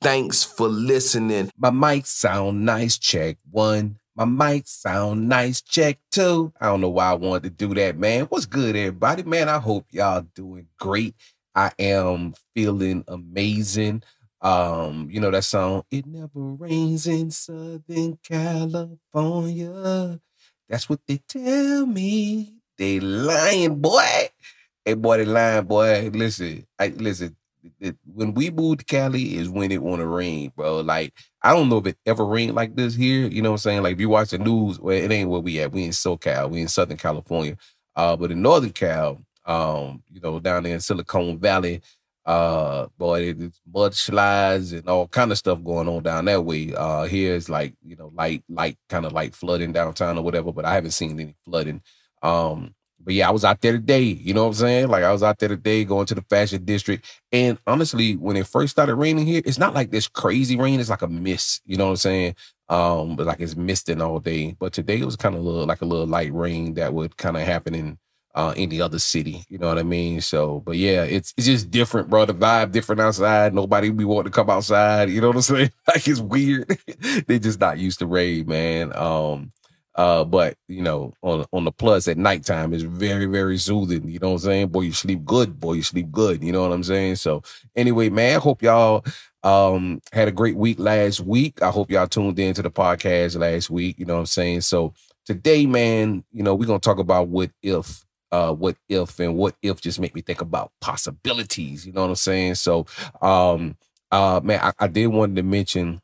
Thanks for listening. My mic sound nice, check one. My mic sound nice, check two. I don't know why I wanted to do that, man. What's good, everybody? Man, I hope y'all doing great. I am feeling amazing. Um, you know that song, It Never Rains in Southern California. That's what they tell me. They lying, boy. Hey, boy, they lying, boy. Listen, I listen when we moved to Cali is when it want to rain, bro. Like I don't know if it ever rained like this here. You know what I'm saying? Like if you watch the news, well, it ain't where we at. We in SoCal. We in Southern California. Uh, but in Northern Cal, um, you know, down there in Silicon Valley, uh, boy, it's mudslides and all kind of stuff going on down that way. Uh, here it's like you know, light, light, kind of like flooding downtown or whatever. But I haven't seen any flooding. Um, but yeah, I was out there today. You know what I'm saying? Like I was out there today going to the fashion district. And honestly, when it first started raining here, it's not like this crazy rain. It's like a mist. You know what I'm saying? Um, but like it's misting all day. But today it was kind of little like a little light rain that would kind of happen in uh any other city. You know what I mean? So, but yeah, it's it's just different, bro. The vibe different outside. Nobody be wanting to come outside. You know what I'm saying? Like it's weird. they just not used to rain, man. Um, uh, but you know, on on the plus at nighttime is very, very soothing. You know what I'm saying? Boy, you sleep good. Boy, you sleep good. You know what I'm saying? So anyway, man, I hope y'all um had a great week last week. I hope y'all tuned in to the podcast last week. You know what I'm saying? So today, man, you know, we're gonna talk about what if uh what if and what if just make me think about possibilities. You know what I'm saying? So um uh man, I, I did want to mention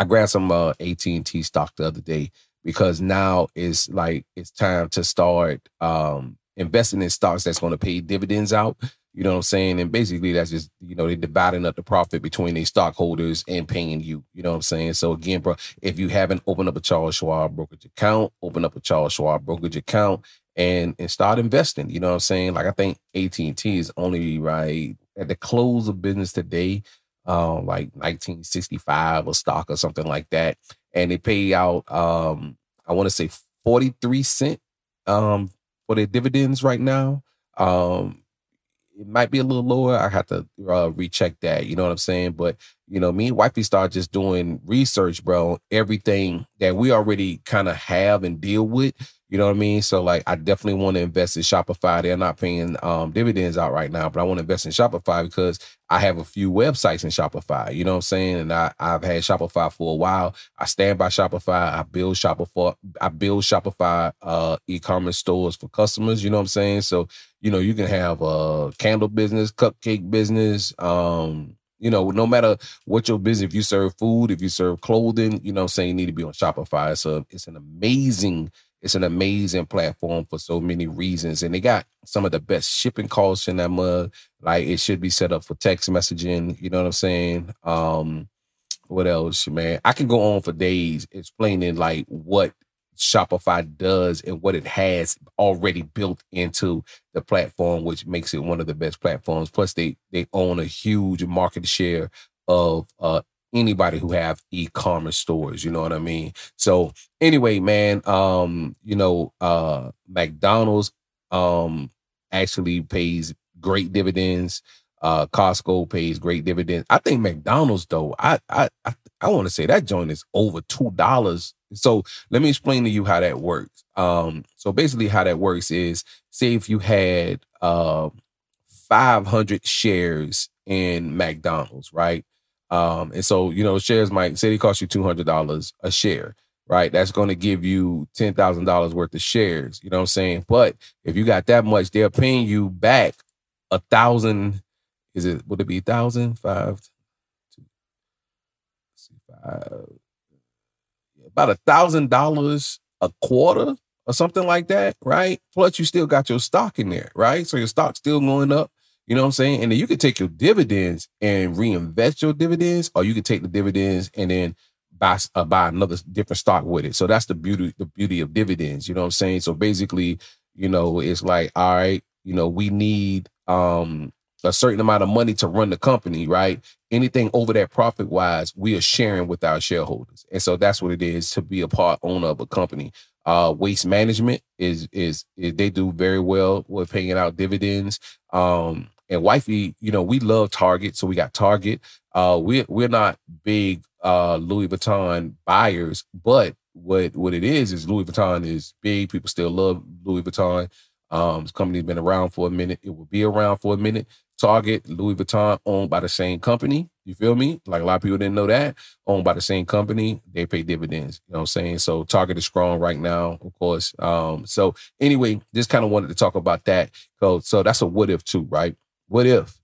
I grabbed some uh AT&T stock the other day because now it's like it's time to start um, investing in stocks that's going to pay dividends out. You know what I'm saying? And basically, that's just you know they're dividing up the profit between these stockholders and paying you. You know what I'm saying? So again, bro, if you haven't opened up a Charles Schwab brokerage account, open up a Charles Schwab brokerage account and and start investing. You know what I'm saying? Like I think AT and T is only right at the close of business today, um, like 1965 a stock or something like that and they pay out um I want to say 43 cent um for their dividends right now. Um it might be a little lower. I have to uh, recheck that. You know what I'm saying? But you know, me and wifey start just doing research, bro. Everything that we already kind of have and deal with. You know what I mean? So like I definitely want to invest in Shopify. They're not paying um, dividends out right now, but I want to invest in Shopify because I have a few websites in Shopify. You know what I'm saying? And I, I've had Shopify for a while. I stand by Shopify. I build Shopify. I build Shopify uh, e-commerce stores for customers. You know what I'm saying? So you know you can have a candle business, cupcake business. Um, you know, no matter what your business, if you serve food, if you serve clothing, you know I'm saying, you need to be on Shopify. So it's an amazing it's an amazing platform for so many reasons. And they got some of the best shipping costs in that mug. Like it should be set up for text messaging. You know what I'm saying? Um, what else, man? I can go on for days explaining like what Shopify does and what it has already built into the platform, which makes it one of the best platforms. Plus, they they own a huge market share of uh, anybody who have e-commerce stores you know what i mean? So anyway man um you know uh mcdonald's um actually pays great dividends. Uh costco pays great dividends. I think mcdonald's though i i i, I want to say that joint is over two dollars. So let me explain to you how that works. Um so basically how that works is say if you had uh 500 shares in mcdonald's right um, and so, you know, shares might say they cost you $200 a share, right? That's going to give you $10,000 worth of shares. You know what I'm saying? But if you got that much, they're paying you back a thousand. Is it, would it be a thousand? Five, two, five, about a thousand dollars a quarter or something like that, right? Plus, you still got your stock in there, right? So your stock's still going up. You know what I'm saying? And then you could take your dividends and reinvest your dividends, or you could take the dividends and then buy uh, buy another different stock with it. So that's the beauty the beauty of dividends. You know what I'm saying? So basically, you know, it's like all right, you know, we need um a certain amount of money to run the company, right? Anything over that profit wise, we are sharing with our shareholders. And so that's what it is to be a part owner of a company. Uh, waste management is, is, is they do very well with paying out dividends. Um, and wifey, you know, we love Target, so we got Target. Uh, we're we're not big uh Louis Vuitton buyers, but what what it is is Louis Vuitton is big. People still love Louis Vuitton. Um, this company's been around for a minute. It will be around for a minute. Target, Louis Vuitton, owned by the same company. You feel me? Like a lot of people didn't know that. Owned by the same company. They pay dividends. You know what I'm saying? So Target is strong right now, of course. Um, so anyway, just kind of wanted to talk about that. So, so that's a what if too, right? What if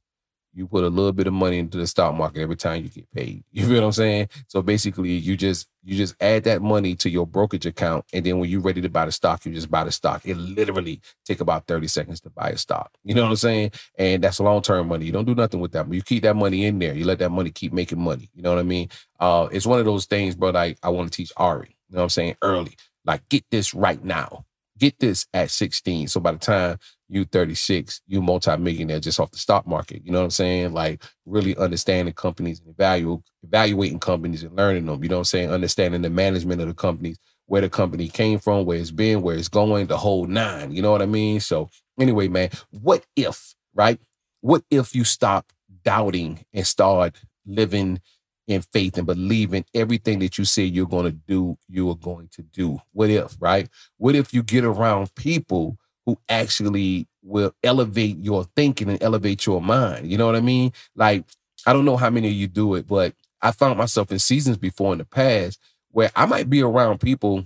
you put a little bit of money into the stock market every time you get paid. You feel what I'm saying? So basically you just you just add that money to your brokerage account and then when you're ready to buy the stock, you just buy the stock. It literally take about 30 seconds to buy a stock. You know what I'm saying? And that's long-term money. You don't do nothing with that. You keep that money in there. You let that money keep making money. You know what I mean? Uh it's one of those things, bro, I, I want to teach Ari. You know what I'm saying? Early. Like get this right now. Get this at 16. So by the time you 36, you multi-millionaire just off the stock market. You know what I'm saying? Like really understanding companies and evaluate, evaluating companies and learning them. You know what I'm saying? Understanding the management of the companies, where the company came from, where it's been, where it's going, the whole nine. You know what I mean? So anyway, man, what if, right? What if you stop doubting and start living in faith and believing everything that you say you're going to do, you are going to do? What if, right? What if you get around people who actually will elevate your thinking and elevate your mind. You know what I mean? Like, I don't know how many of you do it, but I found myself in seasons before in the past where I might be around people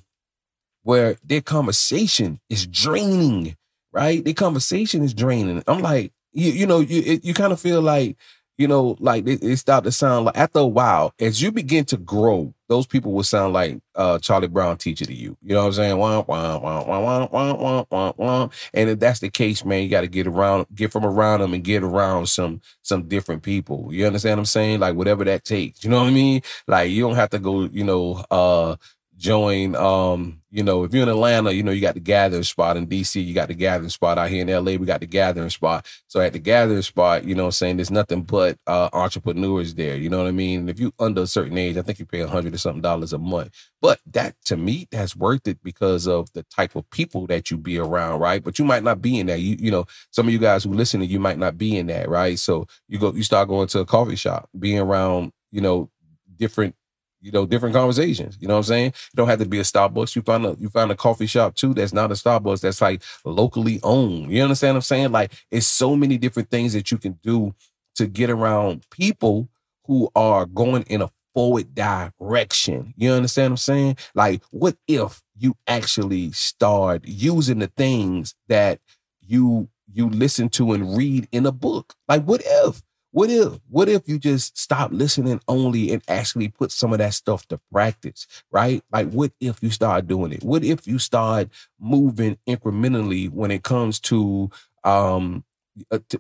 where their conversation is draining, right? Their conversation is draining. I'm like, you, you know, you you kind of feel like you know, like it, it started to sound like after a while, as you begin to grow, those people would sound like uh, Charlie Brown teacher to you. You know what I'm saying? Wah, wah, wah, wah, wah, wah, wah, wah. And if that's the case, man, you got to get around, get from around them and get around some some different people. You understand what I'm saying? Like whatever that takes. You know what I mean? Like you don't have to go, you know, uh, join um you know if you're in atlanta you know you got the gathering spot. In dc you got the gathering spot. Out here in la we got the gathering spot. So at the gathering spot you know i'm saying there's nothing but uh entrepreneurs there. You know what i mean? And if you under a certain age i think you pay a hundred or something dollars a month. But that to me that's worth it because of the type of people that you be around right? But you might not be in that. You you know some of you guys who listen to you might not be in that right? So you go you start going to a coffee shop being around you know different you know, different conversations. You know what I'm saying? You don't have to be a Starbucks. You find a you find a coffee shop too that's not a Starbucks that's like locally owned. You understand what I'm saying? Like it's so many different things that you can do to get around people who are going in a forward direction. You understand what I'm saying? Like, what if you actually start using the things that you you listen to and read in a book? Like, what if? What if, what if you just stop listening only and actually put some of that stuff to practice, right? Like, what if you start doing it? What if you start moving incrementally when it comes to um,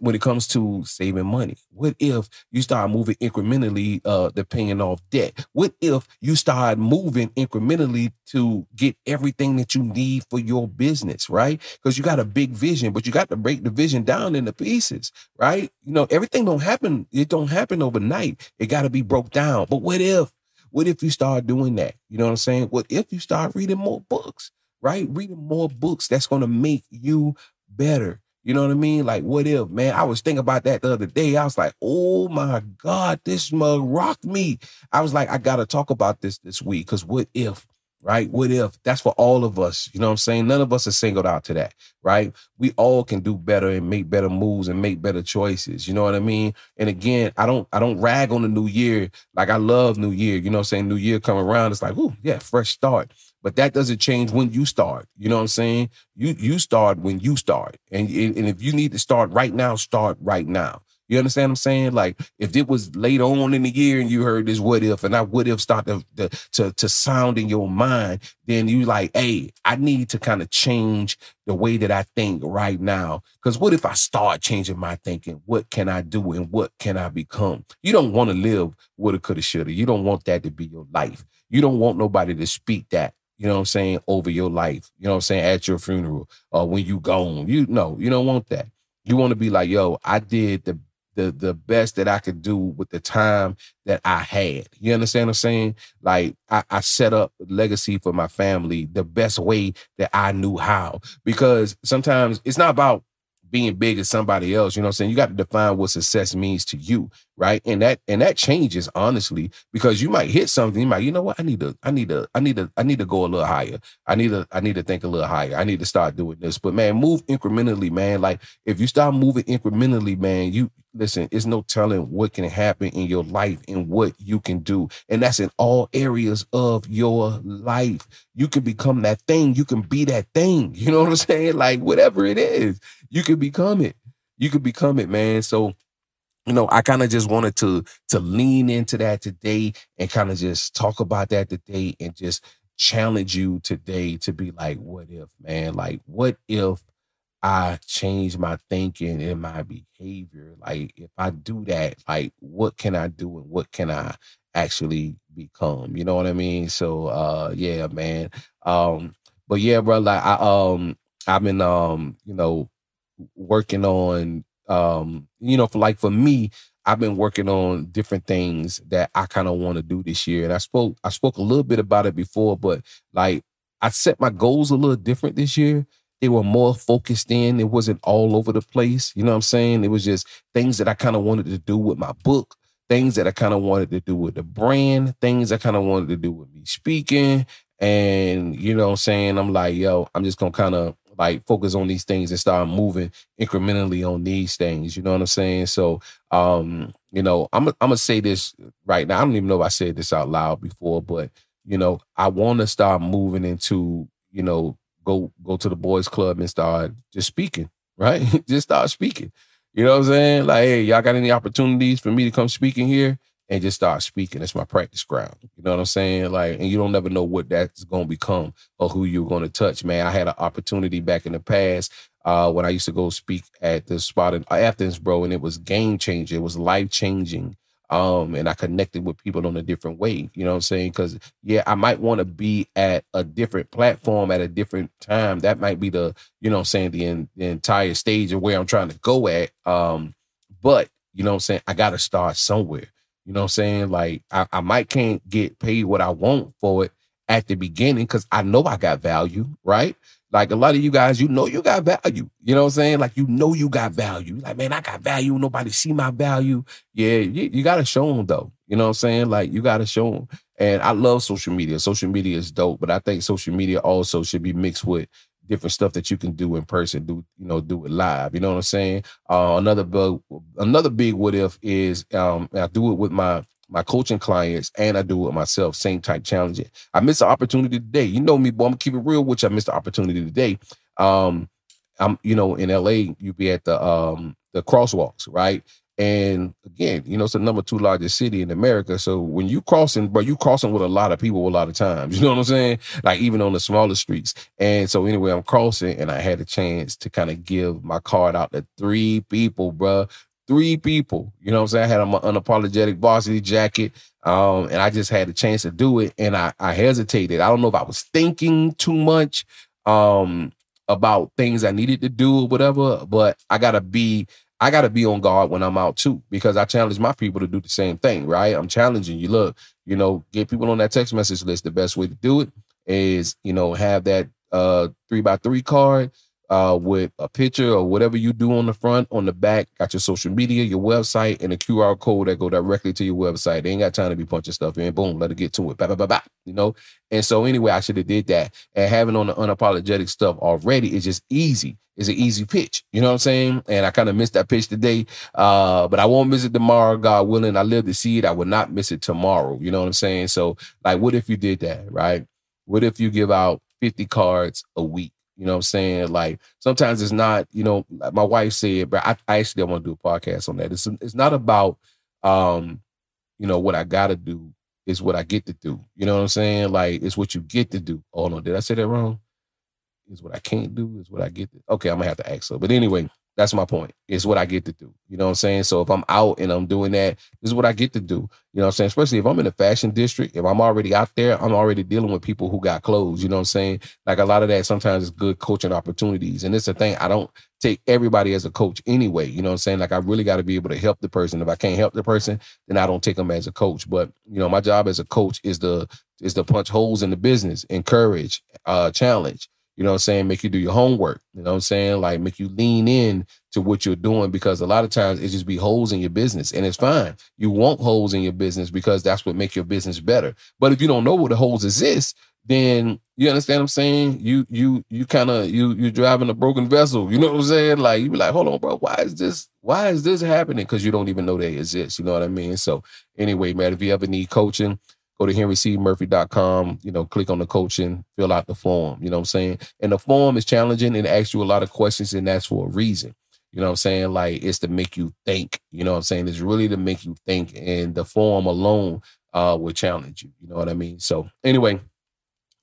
when it comes to saving money? What if you start moving incrementally uh the paying off debt? What if you start moving incrementally to get everything that you need for your business, right? Because you got a big vision, but you got to break the vision down into pieces, right? You know, everything don't happen, it don't happen overnight. It got to be broke down. But what if what if you start doing that? You know what I'm saying? What if you start reading more books, right? Reading more books that's to make you better you know what I mean? Like, what if, man? I was thinking about that the other day. I was like, oh my God, this mug rocked me. I was like, I got to talk about this this week because what if, right? What if? That's for all of us. You know what I'm saying? None of us are singled out to that, right? We all can do better and make better moves and make better choices. You know what I mean? And again, I don't, I don't rag on the new year. Like I love new year. You know what I'm saying? New year come around. It's like, oh yeah, fresh start. But that doesn't change when you start. You know what I'm saying? You you start when you start. And, and if you need to start right now, start right now. You understand what I'm saying? Like if it was later on in the year and you heard this what if and I would have start to, to to sound in your mind, then you like, hey, I need to kind of change the way that I think right now. Because what if I start changing my thinking? What can I do and what can I become? You don't want to live woulda, coulda, shoulda. You don't want that to be your life. You don't want nobody to speak that you know what I'm saying, over your life. You know what I'm saying, at your funeral or when you gone. You know, you don't want that. You want to be like, yo, I did the the the best that I could do with the time that I had. You understand what I'm saying? Like I, I set up legacy for my family the best way that I knew how. Because sometimes it's not about being big as somebody else. You know what I'm saying? You got to define what success means to you, right? And that and that changes honestly because you might hit something. You might, you know what? I need to, I need to, I need to, I need to go a little higher. I need to, I need to think a little higher. I need to start doing this. But man, move incrementally, man. Like if you start moving incrementally, man, you listen, it's no telling what can happen in your life and what you can do. And that's in all areas of your life. You can become that thing. You can be that thing. You know what I'm saying? Like whatever it is, you can become it. You can become it, man. So, you know, I kind of just wanted to to lean into that today and kind of just talk about that today and just challenge you today to be like, what if, man? Like, what if I change my thinking and my behavior? Like, if I do that, like, what can I do and what can I actually become? You know what I mean? So, uh, yeah, man. Um, but yeah, bro, like, I, um, I've been, um, you know, working on, um, you know, for like for me, I've been working on different things that I kind of want to do this year. And I spoke, I spoke a little bit about it before, but like I set my goals a little different this year they were more focused in. It wasn't all over the place. You know what I'm saying? It was just things that I kind of wanted to do with my book, things that I kind of wanted to do with the brand, things I kind of wanted to do with me speaking. And you know what I'm saying? I'm like, yo, I'm just gonna kind of like focus on these things and start moving incrementally on these things. You know what I'm saying? So um, you know, I'm I'm gonna say this right now. I don't even know if I said this out loud before, but you know, I want to start moving into, you know, go go to the boys club and start just speaking, right? just start speaking. You know what I'm saying? Like, hey, y'all got any opportunities for me to come speaking here? And just start speaking. It's my practice ground. You know what I'm saying? Like, and you don't never know what that's gonna become or who you're gonna touch, man. I had an opportunity back in the past uh, when I used to go speak at the spot in Athens, bro, and it was game changing. It was life changing um, and I connected with people on a different way. You know what I'm saying? Because yeah, I might want to be at a different platform at a different time. That might be the you know I'm saying the, the entire stage of where I'm trying to go at. Um, but you know what I'm saying? I got to start somewhere. You know what I'm saying? Like I, I might can't get paid what I want for it at the beginning because I know I got value, right? Like a lot of you guys, you know you got value. You know what I'm saying? Like you know you got value. Like, man, I got value. Nobody see my value. Yeah, you, you gotta show them though. You know what I'm saying? Like you gotta show them. And I love social media. Social media is dope, but I think social media also should be mixed with different stuff that you can do in person, do you know, do it live. You know what I'm saying? Uh, another big, another big what if is um, I do it with my my coaching clients and I do it myself, same type challenging. I missed the opportunity today. You know me, boy. I'm gonna keep it real, which I missed the opportunity today. Um, I'm, you know, in LA, you be at the um the crosswalks, right? And again, you know, it's the number two largest city in America. So when you crossing, bro, you crossing with a lot of people a lot of times. You know what I'm saying? Like even on the smaller streets. And so anyway, I'm crossing and I had a chance to kind of give my card out to three people, bro three people. You know what I'm saying? I had my unapologetic varsity jacket. Um, and I just had a chance to do it. And I, I hesitated. I don't know if I was thinking too much um about things I needed to do or whatever, but I gotta be I gotta be on guard when I'm out too, because I challenge my people to do the same thing, right? I'm challenging you. Look, you know, get people on that text message list. The best way to do it is, you know, have that uh three by three card uh, with a picture or whatever you do on the front, on the back, got your social media, your website, and a QR code that go directly to your website. They ain't got time to be punching stuff in. Boom, let it get to it. Bah, bah, bah, bah, you know? And so anyway, I should have did that. And having on the unapologetic stuff already is just easy. It's an easy pitch. You know what I'm saying? And I kind of missed that pitch today. Uh, but I won't miss it tomorrow, God willing. I live to see it. I would not miss it tomorrow. You know what I'm saying? So like, what if you did that, right? What if you give out 50 cards a week? You know what I'm saying? Like sometimes it's not, you know, like my wife said, but I, actually I actually want to do a podcast on that. It's it's not about um, you know, what I gotta do, is what I get to do. You know what I'm saying? Like it's what you get to do. Oh no, did I say that wrong? Is what I can't do, is what I get to. Okay, I'm gonna have to ask her. But anyway, that's my point. It's what I get to do. You know what I'm saying? So if I'm out and I'm doing that, this is what I get to do. You know what I'm saying? Especially if I'm in the fashion district, if I'm already out there, I'm already dealing with people who got clothes. You know what I'm saying? Like a lot of that sometimes is good coaching opportunities. And it's a thing. I don't take everybody as a coach anyway. You know what I'm saying? Like I really got to be able to help the person. If I can't help the person, then I don't take them as a coach. But you know, my job as a coach is to is to punch holes in the business, encourage, uh, challenge you know what I'm saying? Make you do your homework. You know what I'm saying? Like make you lean in to what you're doing because a lot of times it just be holes in your business and it's fine. You want holes in your business because that's what make your business better. But if you don't know where the holes exist, then you understand what I'm saying? You you you kind of you you driving a broken vessel. You know what I'm saying? Like you be like, hold on, bro, why is this why is this happening? Because you don't even know they exist. You know what I mean? So anyway, man, if you ever need coaching, go to henrycmurphy.com, you know, click on the coaching, fill out the form, you know what I'm saying? And the form is challenging and asks you a lot of questions and that's for a reason. You know what I'm saying? Like it's to make you think. You know what I'm saying? It's really to make you think. And the form alone uh will challenge you. You know what I mean? So anyway,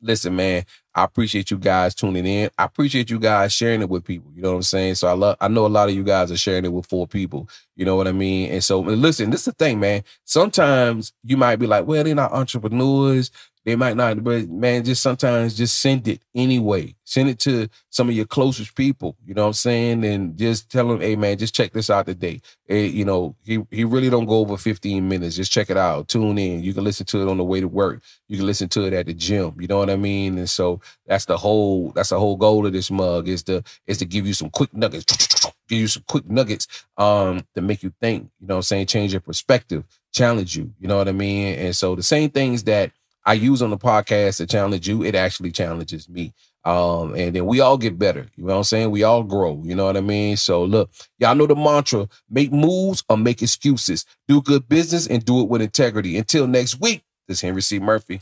listen, man, I appreciate you guys tuning in. I appreciate you guys sharing it with people. You know what I'm saying? So I love I know a lot of you guys are sharing it with four people. You know what I mean? And so listen, this is the thing, man. Sometimes you might be like, well, they're not entrepreneurs. They might not, but man, just sometimes just send it anyway. Send it to some of your closest people. You know what I'm saying? And just tell them, hey man, just check this out today. Hey, you know, he he really don't go over 15 minutes. Just check it out. Tune in. You can listen to it on the way to work. You can listen to it at the gym. You know what I mean? And so that's the whole that's the whole goal of this mug is to is to give you some quick nuggets. Give you some quick nuggets um to make you think, you know what I'm saying? Change your perspective, challenge you. You know what I mean? And so the same things that I use on the podcast to challenge you, it actually challenges me. Um, and then we all get better. You know what I'm saying? We all grow. You know what I mean? So look, y'all know the mantra: make moves or make excuses. Do good business and do it with integrity. Until next week, this is Henry C. Murphy.